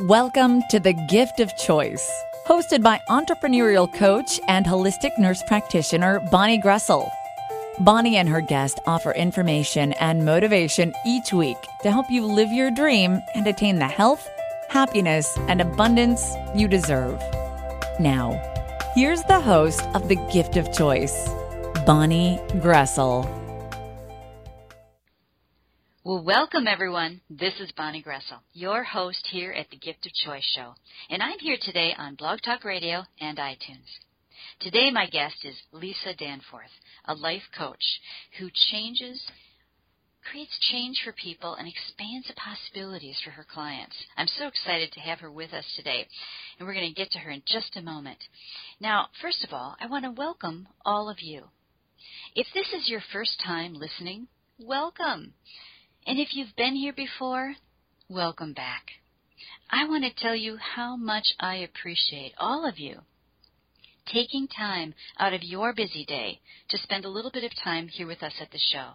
Welcome to The Gift of Choice, hosted by entrepreneurial coach and holistic nurse practitioner Bonnie Groessl. Bonnie and her guest offer information and motivation each week to help you live your dream and attain the health, happiness, and abundance you deserve. Now, here's the host of The Gift of Choice, Bonnie Groessl. Well, welcome everyone. This is Bonnie Groessl, your host here at the Gift of Choice show. And I'm here today on Blog Talk Radio and iTunes. Today my guest is Lisa Danforth, a life coach who changes, creates change for people and expands the possibilities for her clients. I'm so excited to have her with us today, and we're going to get to her in just a moment. Now, first of all, I want to welcome all of you. If this is your first time listening, welcome. And if you've been here before, welcome back. I want to tell you how much I appreciate all of you taking time out of your busy day to spend a little bit of time here with us at the show.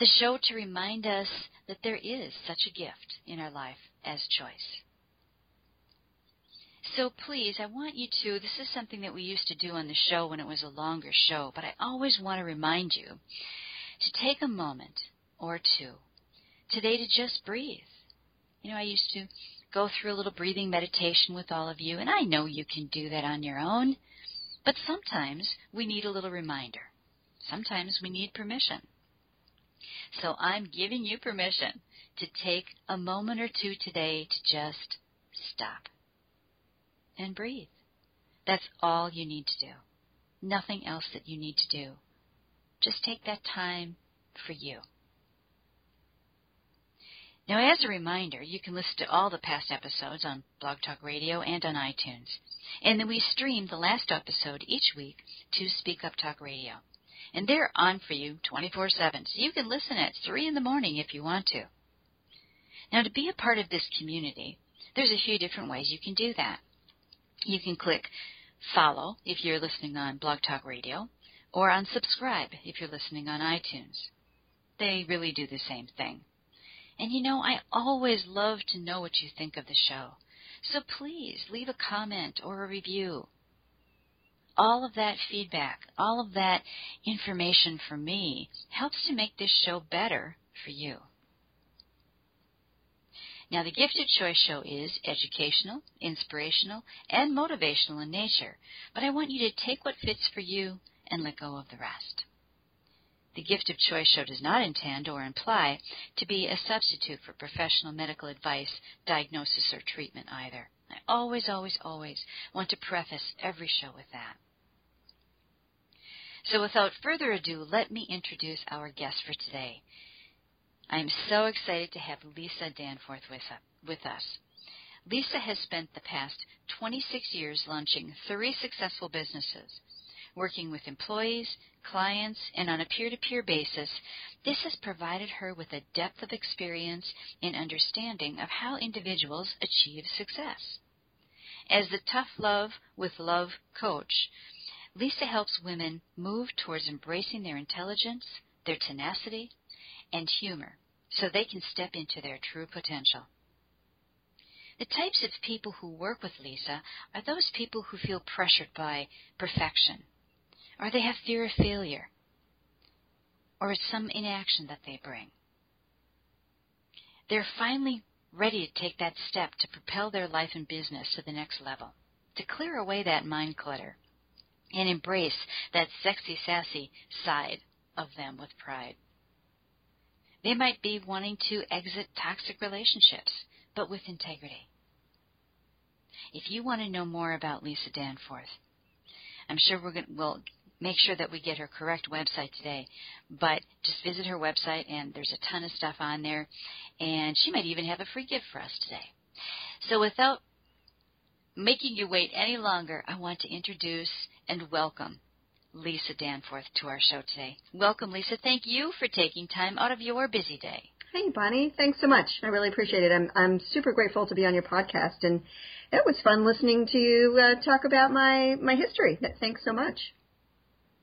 The show to remind us that there is such a gift in our life as choice. So please, I want you to, this is something that we used to do on the show when it was a longer show, but I always want to remind you to take a moment or two today to just breathe. You know, I used to go through a little breathing meditation with all of you, and I know you can do that on your own, but sometimes we need a little reminder. Sometimes we need permission. So I'm giving you permission to take a moment or two today to just stop and breathe. That's all you need to do. Nothing else that you need to do. Just take that time for you. Now, as a reminder, you can listen to all the past episodes on Blog Talk Radio and on iTunes. And then we stream the last episode each week to Speak Up Talk Radio. And they're on for you 24 7, so you can listen at 3 in the morning if you want to. Now, to be a part of this community, there's a few different ways you can do that. You can click follow if you're listening on Blog Talk Radio, or on subscribe if you're listening on iTunes. They really do the same thing. And you know, I always love to know what you think of the show. So please leave a comment or a review. All of that feedback, all of that information for me helps to make this show better for you. Now, the Gift of Choice show is educational, inspirational, and motivational in nature, but I want you to take what fits for you and let go of the rest. The Gift of Choice show does not intend or imply to be a substitute for professional medical advice, diagnosis, or treatment either. I always, always, always want to preface every show with that. So without further ado, let me introduce our guest for today. I am so excited to have Lisa Danforth with, us. Lisa has spent the past 26 years launching three successful businesses working with employees, clients, and on a peer to peer basis, this has provided her with a depth of experience and understanding of how individuals achieve success. As the Tough Love with Love coach, Lisa helps women move towards embracing their intelligence, their tenacity, and humor so they can step into their true potential. The types of people who work with Lisa are those people who feel pressured by perfection, or they have fear of failure, or it's some inaction that they bring. They're finally ready to take that step to propel their life and business to the next level, to clear away that mind clutter and embrace that sexy, sassy side of them with pride. They might be wanting to exit toxic relationships, but with integrity. If you want to know more about Lisa Danforth, I'm sure we're going to, we'll make sure that we get her correct website today. But just visit her website, and there's a ton of stuff on there. And she might even have a free gift for us today. So without making you wait any longer, I want to introduce and welcome Lisa Danforth to our show today. Welcome, Lisa. Thank you for taking time out of your busy day. Hey, Bonnie. Thanks so much. I really appreciate it. I'm I'm super grateful to be on your podcast, and it was fun listening to you uh, talk about my my history. Thanks so much.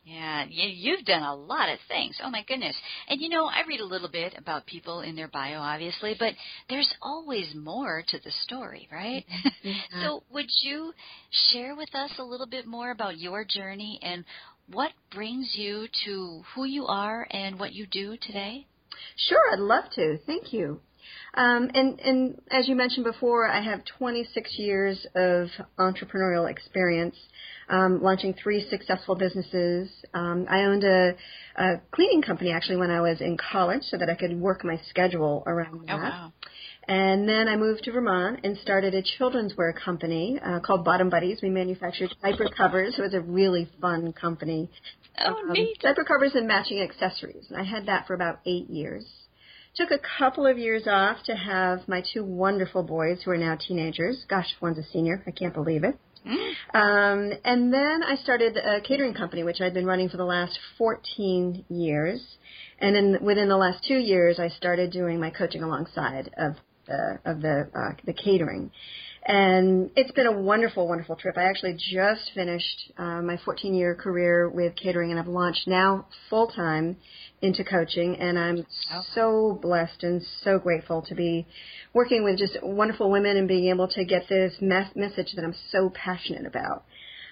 Yeah, you've done a lot of things. Oh my goodness. And you know, I read a little bit about people in their bio, obviously, but there's always more to the story, right? Mm-hmm. so would you share with us a little bit more about your journey and what brings you to who you are and what you do today? Sure, I'd love to. Thank you. Um, and, and as you mentioned before, I have 26 years of entrepreneurial experience um, launching three successful businesses. Um, I owned a, a cleaning company actually when I was in college, so that I could work my schedule around oh, that. Oh wow. And then I moved to Vermont and started a children's wear company uh, called Bottom Buddies. We manufactured diaper covers. It was a really fun company. Oh, um, neat. Diaper covers and matching accessories. And I had that for about eight years. Took a couple of years off to have my two wonderful boys who are now teenagers. Gosh, one's a senior. I can't believe it. Um, and then I started a catering company, which I'd been running for the last 14 years. And then within the last two years, I started doing my coaching alongside of the of the uh, the catering. And it's been a wonderful, wonderful trip. I actually just finished uh, my 14 year career with catering, and I've launched now full time into coaching. And I'm oh. so blessed and so grateful to be working with just wonderful women and being able to get this mes- message that I'm so passionate about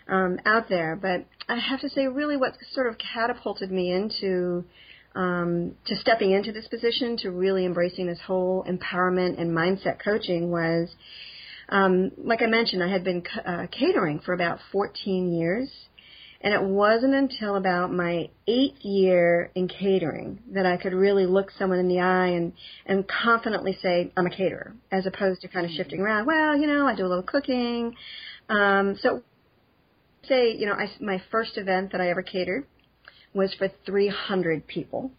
um, out there. But I have to say, really, what sort of catapulted me into um, to stepping into this position, to really embracing this whole empowerment and mindset coaching was um, like I mentioned, I had been uh, catering for about 14 years, and it wasn't until about my eighth year in catering that I could really look someone in the eye and and confidently say I'm a caterer, as opposed to kind of shifting around. Well, you know, I do a little cooking. Um, so, say, you know, I, my first event that I ever catered was for 300 people.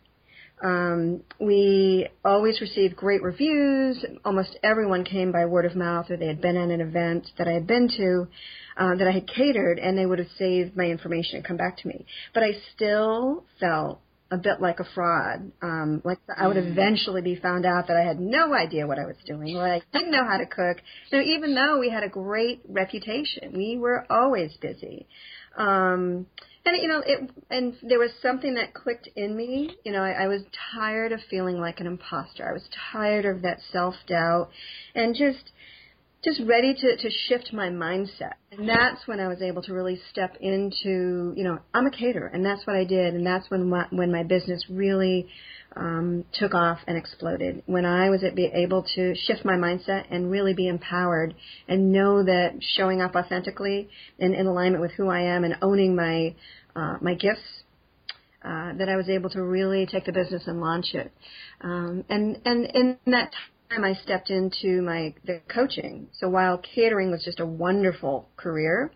Um, we always received great reviews. Almost everyone came by word of mouth, or they had been at an event that I had been to uh, that I had catered, and they would have saved my information and come back to me. But I still felt a bit like a fraud. Um, like I would mm. eventually be found out that I had no idea what I was doing, or I didn't know how to cook. So even though we had a great reputation, we were always busy. Um, and you know, it and there was something that clicked in me. You know, I, I was tired of feeling like an imposter. I was tired of that self doubt, and just just ready to to shift my mindset. And that's when I was able to really step into, you know, I'm a caterer, and that's what I did, and that's when my, when my business really um, took off and exploded. When I was able to shift my mindset and really be empowered and know that showing up authentically and in alignment with who I am and owning my uh, my gifts, uh, that I was able to really take the business and launch it. Um, and and in that time, I stepped into my the coaching. So while catering was just a wonderful career,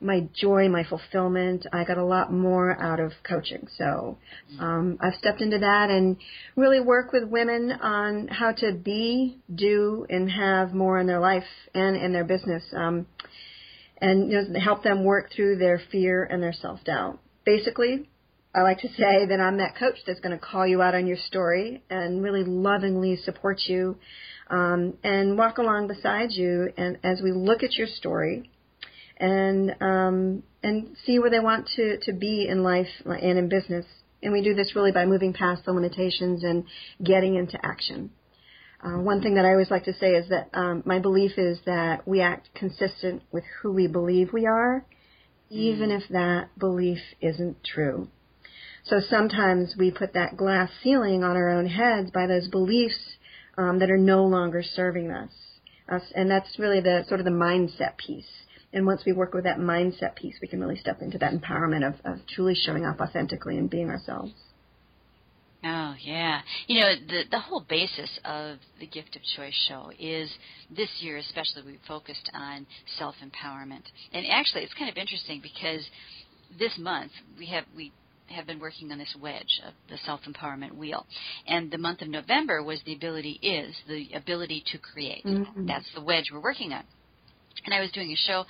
my joy, my fulfillment. I got a lot more out of coaching. So um, I've stepped into that and really work with women on how to be, do, and have more in their life and in their business, um, and you know, help them work through their fear and their self doubt. Basically, I like to say that I'm that coach that's going to call you out on your story and really lovingly support you um, and walk along beside you. And as we look at your story and um, and see where they want to to be in life and in business. And we do this really by moving past the limitations and getting into action. Uh, one thing that I always like to say is that um, my belief is that we act consistent with who we believe we are, even mm. if that belief isn't true. So sometimes we put that glass ceiling on our own heads by those beliefs um, that are no longer serving us. us. And that's really the sort of the mindset piece. And once we work with that mindset piece, we can really step into that empowerment of, of truly showing up authentically and being ourselves. Oh yeah, you know the the whole basis of the Gift of Choice show is this year especially we focused on self empowerment, and actually it's kind of interesting because this month we have we have been working on this wedge of the self empowerment wheel, and the month of November was the ability is the ability to create. Mm-hmm. That's the wedge we're working on and I was doing a show,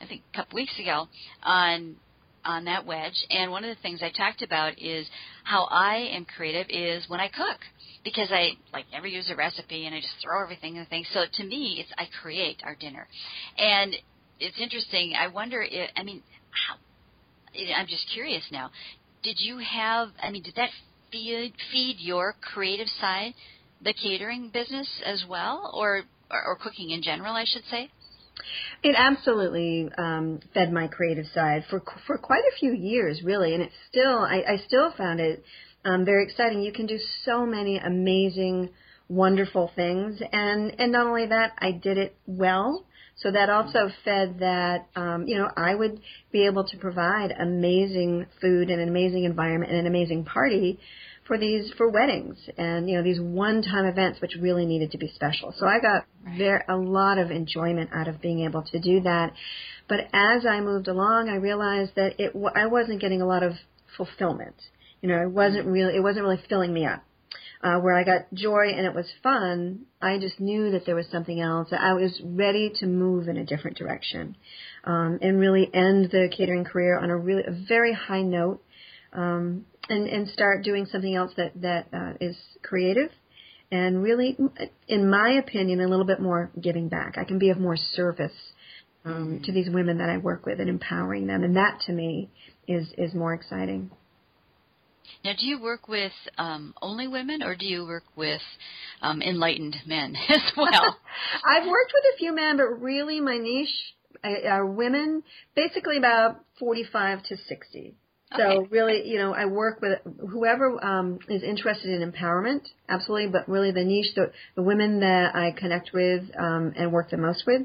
I think a couple weeks ago on on that wedge, and one of the things I talked about is how I am creative is when I cook because I like never use a recipe and I just throw everything in the thing. So to me, it's I create our dinner, and it's interesting. I wonder if I mean how. I'm just curious now. did you have? I mean, did that feed feed your creative side, the catering business as well, or or, or cooking in general, I should say? It absolutely um, fed my creative side for for quite a few years, really, and it's still I, I still found it um, very exciting. You can do so many amazing, wonderful things, and and not only that, I did it well. So that also fed that, um, you know, I would be able to provide amazing food and an amazing environment and an amazing party for these for weddings and you know these one-time events which really needed to be special. So I got there a lot of enjoyment out of being able to do that. But as I moved along, I realized that it I wasn't getting a lot of fulfillment. You know, it wasn't really it wasn't really filling me up. Uh, where I got joy and it was fun, I just knew that there was something else. I was ready to move in a different direction um, and really end the catering career on a really a very high note um, and and start doing something else that that uh, is creative and really, in my opinion, a little bit more giving back. I can be of more service um, to these women that I work with and empowering them, and that to me is is more exciting. Now, do you work with um, only women, or do you work with um, enlightened men as well? I've worked with a few men, but really my niche uh, are women, basically about 45 to 60. So okay. really, you know, I work with whoever um, is interested in empowerment, absolutely. But really, the niche, the, the women that I connect with um, and work the most with,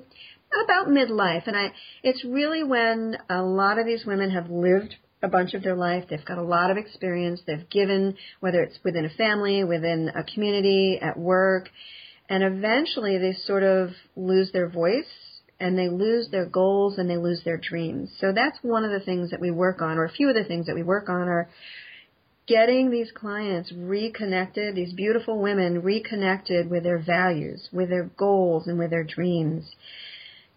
about midlife, and I, it's really when a lot of these women have lived a bunch of their life. They've got a lot of experience. They've given, whether it's within a family, within a community, at work, and eventually they sort of lose their voice and they lose their goals and they lose their dreams. So that's one of the things that we work on, or a few of the things that we work on are getting these clients reconnected, these beautiful women reconnected with their values, with their goals, and with their dreams.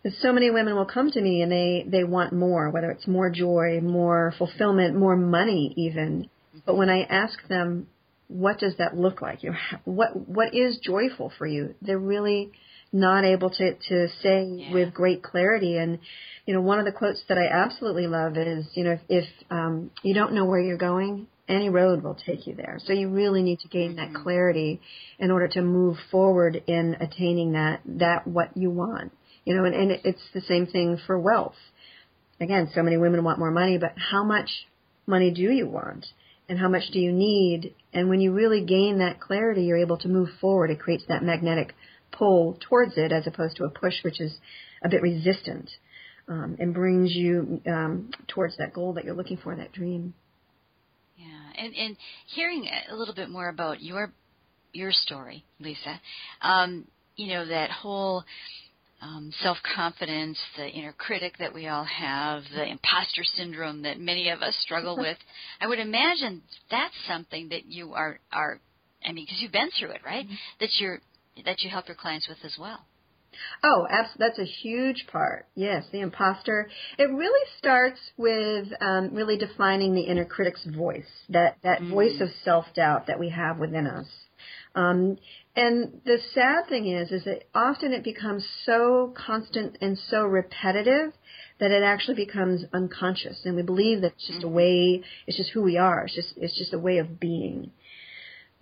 Because so many women will come to me and they, they want more, whether it's more joy, more fulfillment, more money even. But when I ask them, what does that look like? You what, what is joyful for you? They're really not able to to say yeah. with great clarity. And you know one of the quotes that I absolutely love is you know if, if um you don't know where you're going any road will take you there. So you really need to gain mm-hmm. that clarity in order to move forward in attaining that that what you want you know and, and it's the same thing for wealth. Again so many women want more money but how much money do you want? And how much do you need? And when you really gain that clarity you're able to move forward. It creates that magnetic pull towards it as opposed to a push which is a bit resistant um, and brings you um, towards that goal that you're looking for, that dream. Yeah, and, and hearing a little bit more about your your story, Lisa, um, you know that whole um, self confidence, the inner critic that we all have, the imposter syndrome that many of us struggle with. I would imagine that's something that you are are. I mean, because you've been through it, right? Mm-hmm. That you're that you help your clients with as well. Oh, that's a huge part. Yes, the imposter. It really starts with um, really defining the inner critic's voice, that that mm. voice of self doubt that we have within us. Um, and the sad thing is, is that often it becomes so constant and so repetitive that it actually becomes unconscious, and we believe that it's just a mm-hmm. way, it's just who we are. It's just it's just a way of being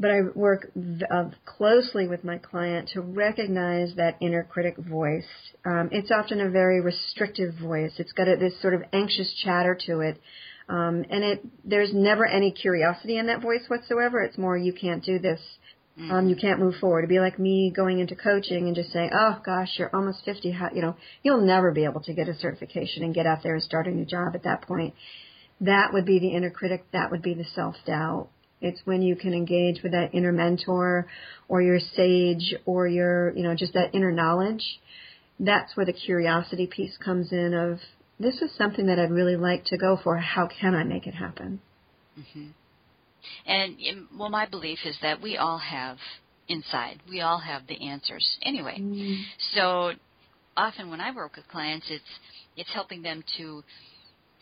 but I work uh, closely with my client to recognize that inner critic voice. Um, it's often a very restrictive voice. It's got a, this sort of anxious chatter to it, um, and it there's never any curiosity in that voice whatsoever. It's more you can't do this. Mm-hmm. Um, you can't move forward. It'd be like me going into coaching and just saying, "Oh gosh, you're almost 50. How, you know, you'll never be able to get a certification and get out there and start a new job at that point." That would be the inner critic. That would be the self doubt it's when you can engage with that inner mentor or your sage or your, you know, just that inner knowledge. That's where the curiosity piece comes in of this is something that I'd really like to go for. How can I make it happen? Mm-hmm. And well, my belief is that we all have inside, we all have the answers anyway. Mm-hmm. So often when I work with clients, it's it's helping them to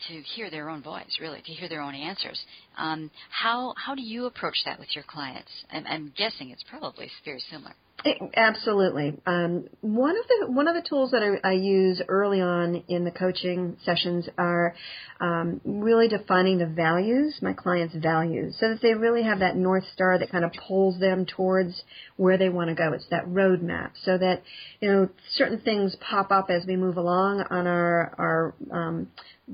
to hear their own voice, really, to hear their own answers. Um, how how do you approach that with your clients? I'm, I'm guessing it's probably very similar. It, absolutely. Um, one of the one of the tools that I, I, use early on in the coaching sessions are um, really defining the values, my clients' values, so that they really have that north star that kind of pulls them towards where they want to go. It's that roadmap, so that you know certain things pop up as we move along on our our um,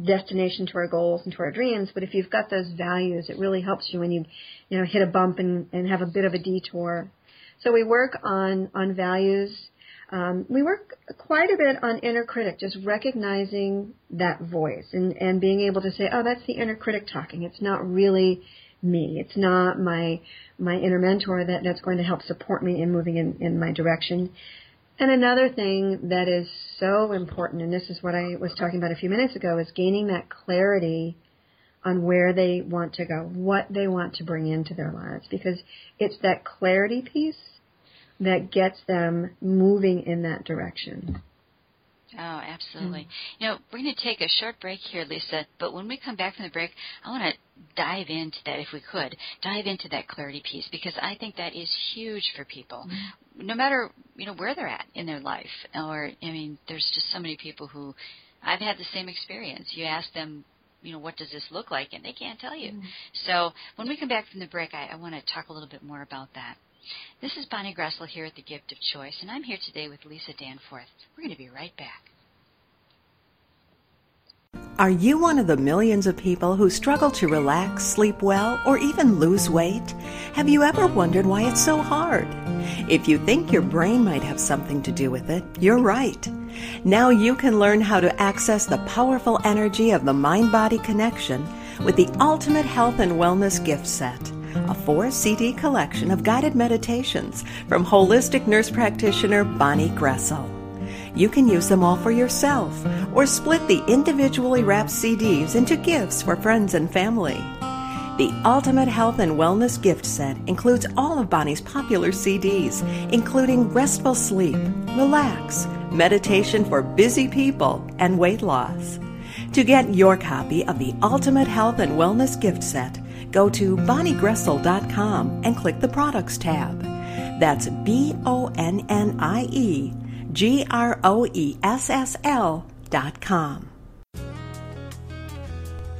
destination to our goals and to our dreams. But if you've got those values, it really helps you when you you know hit a bump and, and have a bit of a detour so we work on on values. Um, we work quite a bit on inner critic, just recognizing that voice and and being able to say, oh, that's the inner critic talking. It's not really me. It's not my my inner mentor that that's going to help support me in moving in in my direction. And another thing that is so important, and this is what I was talking about a few minutes ago, is gaining that clarity on where they want to go, what they want to bring into their lives, because it's that clarity piece that gets them moving in that direction. Oh, absolutely. Mm-hmm. You know, we're going to take a short break here, Lisa, but when we come back from the break, I want to dive into that, if we could, dive into that clarity piece because I think that is huge for people. Mm-hmm. No matter, you know, where they're at in their life or, I mean, there's just so many people who, I've had the same experience. You ask them, you know, what does this look like? And they can't tell you. Mm-hmm. So when we come back from the break, I, I want to talk a little bit more about that. This is Bonnie Groessl here at The Gift of Choice, and I'm here today with Lisa Danforth. We're going to be right back. Are you one of the millions of people who struggle to relax, sleep well, or even lose weight? Have you ever wondered why it's so hard? If you think your brain might have something to do with it, you're right. Now you can learn how to access the powerful energy of the mind body connection with the Ultimate Health and Wellness Gift Set a four CD collection of guided meditations from holistic nurse practitioner Bonnie Groessl. You can use them all for yourself or split the individually wrapped CDs into gifts for friends and family. The Ultimate Health and Wellness Gift Set includes all of Bonnie's popular CDs, including Restful Sleep, Relax, Meditation for Busy People, and Weight Loss. To get your copy of the Ultimate Health and Wellness Gift Set, go to bonniegroessl.com and click the Products tab. That's B O N N I E G R O E S S L dot com.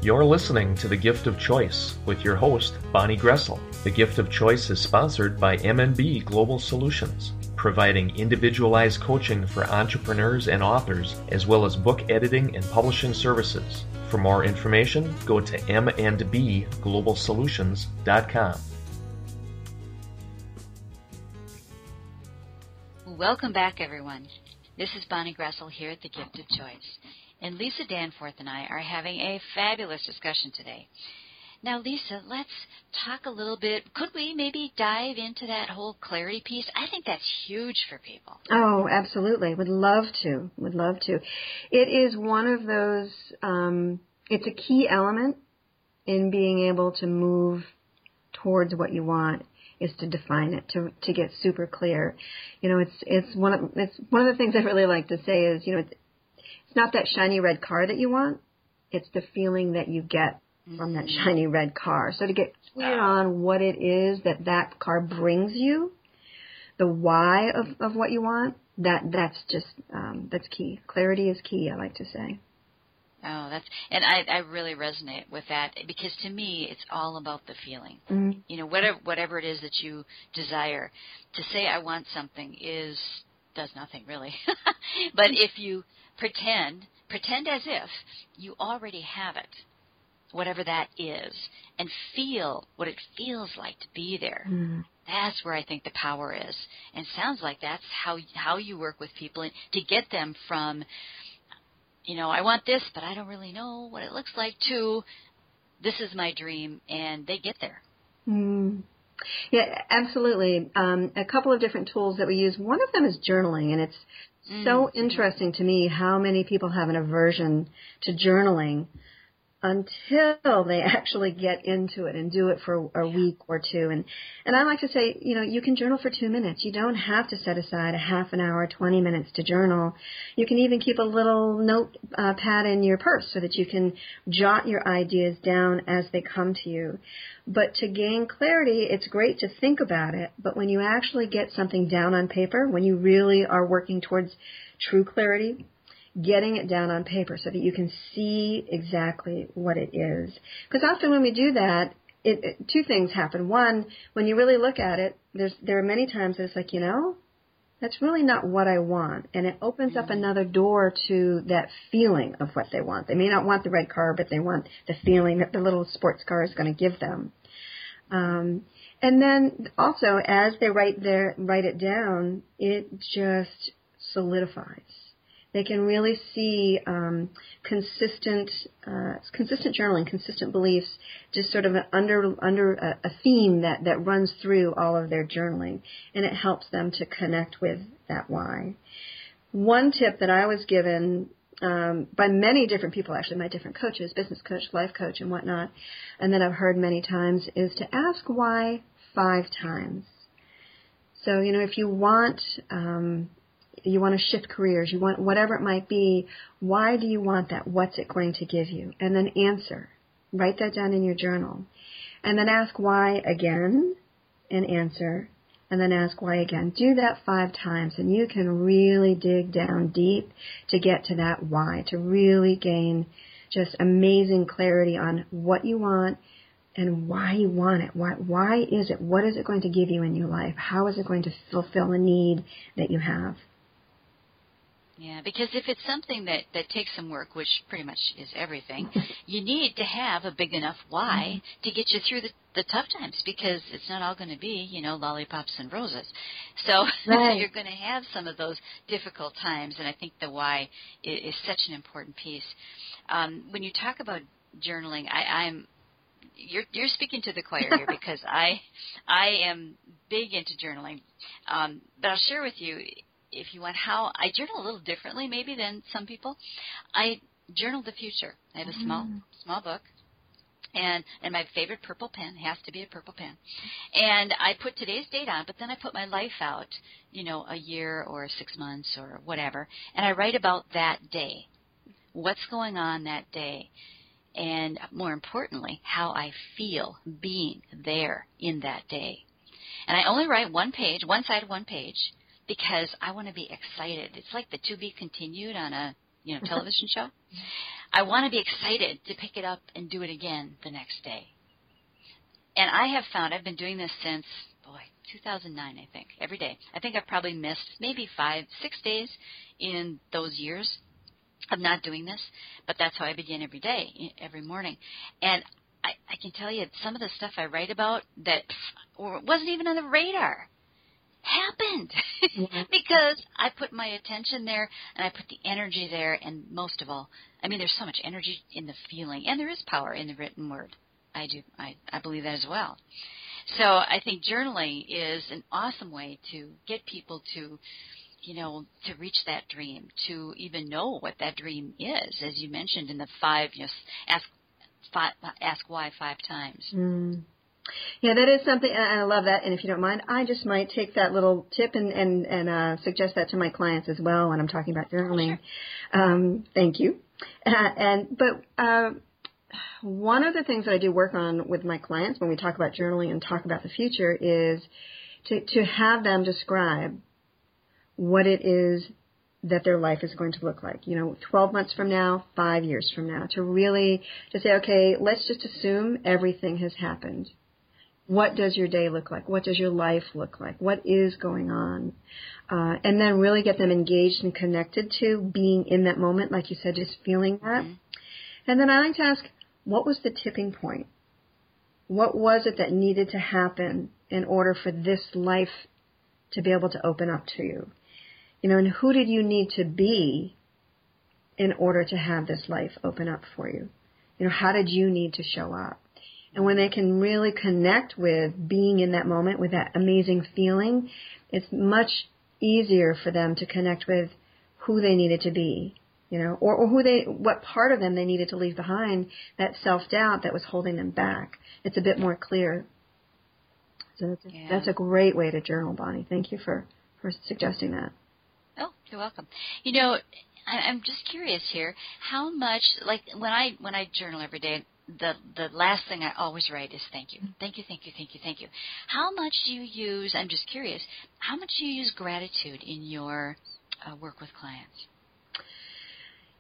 You're listening to The Gift of Choice with your host, Bonnie Groessl. The Gift of Choice is sponsored by MNB Global Solutions, providing individualized coaching for entrepreneurs and authors, as well as book editing and publishing services. For more information, go to mndbglobalsolutions.com. Welcome back, everyone. This is Bonnie Groessl here at The Gift of Choice. And Lisa Danforth and I are having a fabulous discussion today. Now, Lisa, let's talk a little bit. Could we maybe dive into that whole clarity piece? I think that's huge for people. Oh, absolutely. Would love to. Would love to. It is one of those, um, it's a key element in being able to move towards what you want is to define it to to get super clear you know it's it's one of it's one of the things i really like to say is you know it's, it's not that shiny red car that you want it's the feeling that you get from that mm-hmm. shiny red car. So to get clear on what it is that that car brings you, the why of, of what you want, that that's just um, that's key. Clarity is key. I like to say. Oh, that's and I I really resonate with that because to me it's all about the feeling. Mm-hmm. You know, whatever whatever it is that you desire. To say I want something is does nothing really. but if you pretend pretend as if you already have it whatever that is, and feel what it feels like to be there. Mm. That's where I think the power is. And sounds like that's how how you work with people and to get them from you know, I want this, but I don't really know what it looks like to this is my dream and they get there. Mm. Yeah, absolutely. Um, a couple of different tools that we use. One of them is journaling, and it's mm. so interesting to me how many people have an aversion to journaling until they actually get into it and do it for a week or two. And and I like to say, you know, you can journal for two minutes. You don't have to set aside a half an hour, 20 minutes to journal. You can even keep a little note uh, pad in your purse so that you can jot your ideas down as they come to you. But to gain clarity, it's great to think about it. But when you actually get something down on paper, when you really are working towards true clarity, getting it down on paper so that you can see exactly what it is. Because often when we do that, it, it, two things happen. One, when you really look at it, there's there are many times it's like you know, that's really not what I want, and it opens up mm-hmm. another door to that feeling of what they want. They may not want the red car, but they want the feeling that the little sports car is going to give them. Um, and then also, as they write their write it down, it just solidifies they can really see um, consistent, uh, consistent journaling, consistent beliefs, just sort of under under a, a theme that that runs through all of their journaling, and it helps them to connect with that why. One tip that I was given um, by many different people, actually, my different coaches, business coach, life coach, and whatnot, and that I've heard many times, is to ask why five times. So, you know, if you want um, you want to shift careers, you want whatever it might be, why do you want that? What's it going to give you? And then answer. Write that down in your journal. And then ask why again and answer. And then ask why again. Do that five times and you can really dig down deep to get to that why, to really gain just amazing clarity on what you want and why you want it. Why, why is it? What is it going to give you in your life? How is it going to fulfill a need that you have? Yeah, because if it's something that that takes some work, which pretty much is everything, you need to have a big enough why mm-hmm. to get you through the the tough times because it's not all going to be, you know, lollipops and roses. So right. you're going to have some of those difficult times, and I think the why is, is such an important piece. Um, when you talk about journaling, I, I'm you're you're speaking to the choir here because I I am big into journaling. Um, but I'll share with you if you want how I journal a little differently maybe than some people. I journal the future. I have a small mm. small book and and my favorite purple pen has to be a purple pen. And I put today's date on, but then I put my life out, you know, a year or 6 months or whatever, and I write about that day. What's going on that day? And more importantly, how I feel being there in that day. And I only write one page, one side of one page, because I want to be excited. It's like the to be continued on a you know television show. I want to be excited to pick it up and do it again the next day. And I have found I've been doing this since boy 2009 I think every day. I think I've probably missed maybe five six days in those years of not doing this, but that's how I begin every day every morning. And I, I can tell you some of the stuff I write about that or wasn't even on the radar happened mm-hmm. because I put my attention there and I put the energy there and most of all, I mean there's so much energy in the feeling and there is power in the written word. I do I, I believe that as well. So I think journaling is an awesome way to get people to you know, to reach that dream, to even know what that dream is, as you mentioned in the five, you know, ask, five, ask why five times. Mm. Yeah, that is something, and I love that. And if you don't mind, I just might take that little tip and and and uh, suggest that to my clients as well when I'm talking about journaling. Sure. Um, thank you. Uh, and but uh, one of the things that I do work on with my clients when we talk about journaling and talk about the future is to to have them describe what it is that their life is going to look like. You know, 12 months from now, five years from now, to really to say, okay, let's just assume everything has happened what does your day look like? What does your life look like? What is going on? Uh, and then really get them engaged and connected to being in that moment, like you said, just feeling that. Mm-hmm. And then I like to ask, what was the tipping point? What was it that needed to happen in order for this life to be able to open up to you? You know, and who did you need to be in order to have this life open up for you? You know, how did you need to show up? And when they can really connect with being in that moment with that amazing feeling, it's much easier for them to connect with who they needed to be you know, or, or who they, what part of them they needed to leave behind, that self-doubt that was holding them back. It's a bit more clear. So that's a, yeah. that's a great way to journal, Bonnie. Thank you for, for suggesting that. Oh, you're welcome. You know, I, I'm just curious here. How much, like when I when I journal every day, the the last thing I always write is thank you, thank you, thank you, thank you, thank you. How much do you use? I'm just curious. How much do you use gratitude in your uh, work with clients?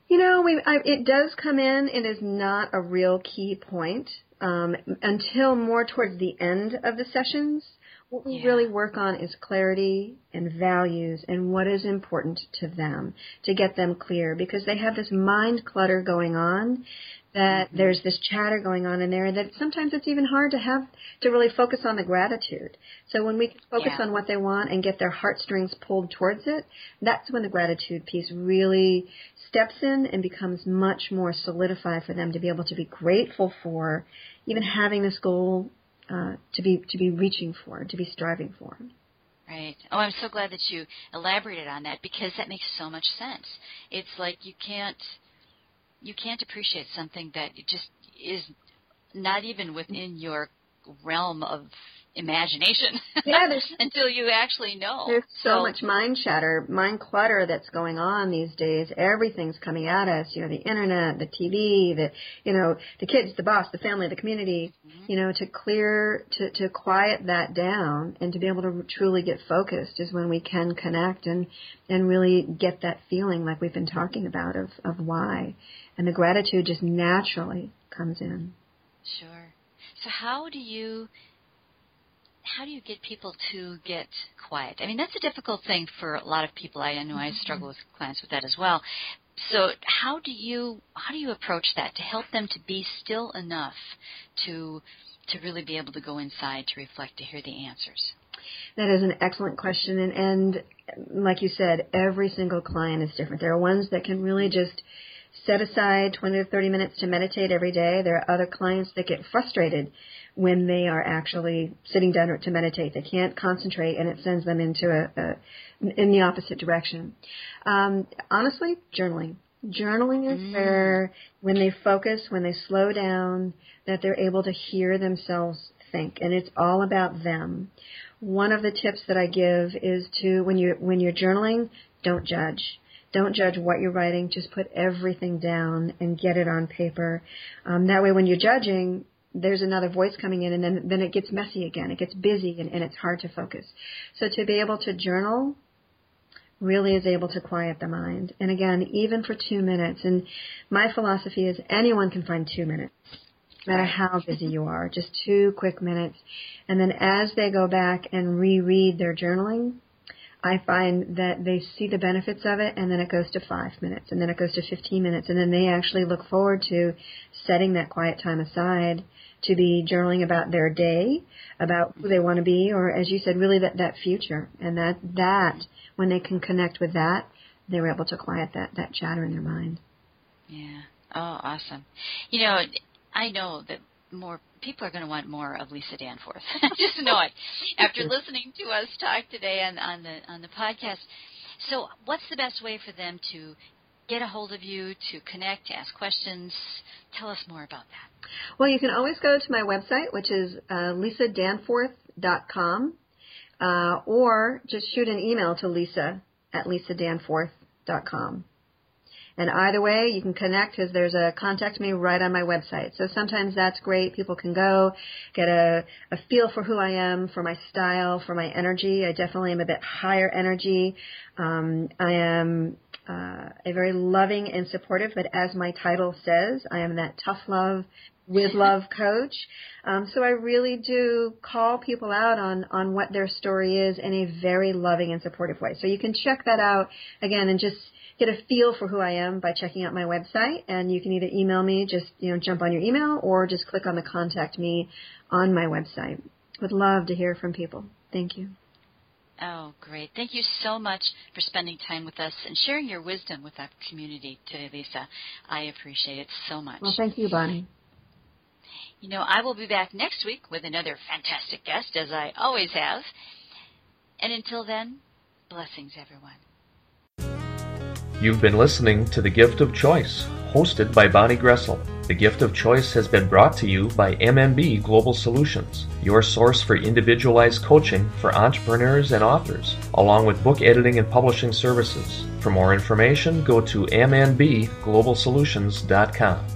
You know, we I, it does come in. It is not a real key point um, until more towards the end of the sessions. What we yeah. really work on is clarity and values and what is important to them to get them clear because they have this mind clutter going on that mm-hmm. there's this chatter going on in there that sometimes it's even hard to have to really focus on the gratitude. So when we can focus yeah. on what they want and get their heartstrings pulled towards it, that's when the gratitude piece really steps in and becomes much more solidified for them to be able to be grateful for even having this goal uh, to be to be reaching for, to be striving for. Right. Oh, I'm so glad that you elaborated on that because that makes so much sense. It's like you can't you can't appreciate something that just is not even within your realm of imagination yeah, until you actually know. There's so, so, much mind chatter, mind clutter that's going on these days. Everything's coming at us. You know, the internet, the TV, the you know, the kids, the boss, the family, the community. Mm-hmm. You know, to clear, to to quiet that down and to be able to truly get focused is when we can connect and and really get that feeling like we've been talking about of of why, and the gratitude just naturally comes in. Sure. So how do you how do you get people to get quiet? I mean, that's a difficult thing for a lot of people. I know I mm-hmm. struggle with clients with that as well. So, how do you how do you approach that to help them to be still enough to to really be able to go inside to reflect to hear the answers? That is an excellent question, and, and like you said, every single client is different. There are ones that can really mm-hmm. just set aside 20 to 30 minutes to meditate every day. There are other clients that get frustrated when they are actually sitting down to meditate. They can't concentrate, and it sends them into a, a in the opposite direction. Um, honestly, journaling. Journaling is mm. where when they focus, when they slow down, that they're able to hear themselves think, and it's all about them. One of the tips that I give is to when you when you're journaling, don't judge. Don't judge what you're writing. Just put everything down and get it on paper. Um, that way, when you're judging, there's another voice coming in and then then it gets messy again. It gets busy and, and it's hard to focus. So to be able to journal really is able to quiet the mind. And again even for two minutes and my philosophy is anyone can find two minutes no matter how busy you are just two quick minutes. And then as they go back and reread their journaling I find that they see the benefits of it and then it goes to five minutes and then it goes to 15 minutes and then they actually look forward to setting that quiet time aside to be journaling about their day, about who they want to be, or as you said, really that, that future. And that, that, when they can connect with that, they're able to quiet that, that chatter in their mind. Yeah. Oh, awesome. You know, I know that more people are going to want more of Lisa Danforth. Just know it. After listening to us talk today on, on the on the podcast. So, what's the best way for them to get a hold of you, to connect, to ask questions? Tell us more about that. Well, you can always go to my website, which is uh, lisadanforth.com, uh, or just shoot an email to lisa at lisadanforth.com. And either way, you can connect because there's a contact me right on my website. So sometimes that's great. People can go get a, a feel for who I am, for my style, for my energy. I definitely am a bit higher energy. Um, I am uh, a very loving and supportive, but as my title says, I am that tough love with love coach. Um, so I really do call people out on on what their story is in a very loving and supportive way. So you can check that out again and just get a feel for who I am by checking out my website. And you can either email me, just you know, jump on your email, or just click on the contact me on my website. Would love to hear from people. Thank you. Oh, great. Thank you so much for spending time with us and sharing your wisdom with our community today, Lisa. I appreciate it so much. Well, thank you, Bonnie. You know, I will be back next week with another fantastic guest, as I always have. And until then, blessings, everyone. You've been listening to The Gift of Choice, hosted by Bonnie Groessl. The Gift of Choice has been brought to you by MMB Global Solutions, your source for individualized coaching for entrepreneurs and authors, along with book editing and publishing services. For more information, go to mnbglobalsolutions.com.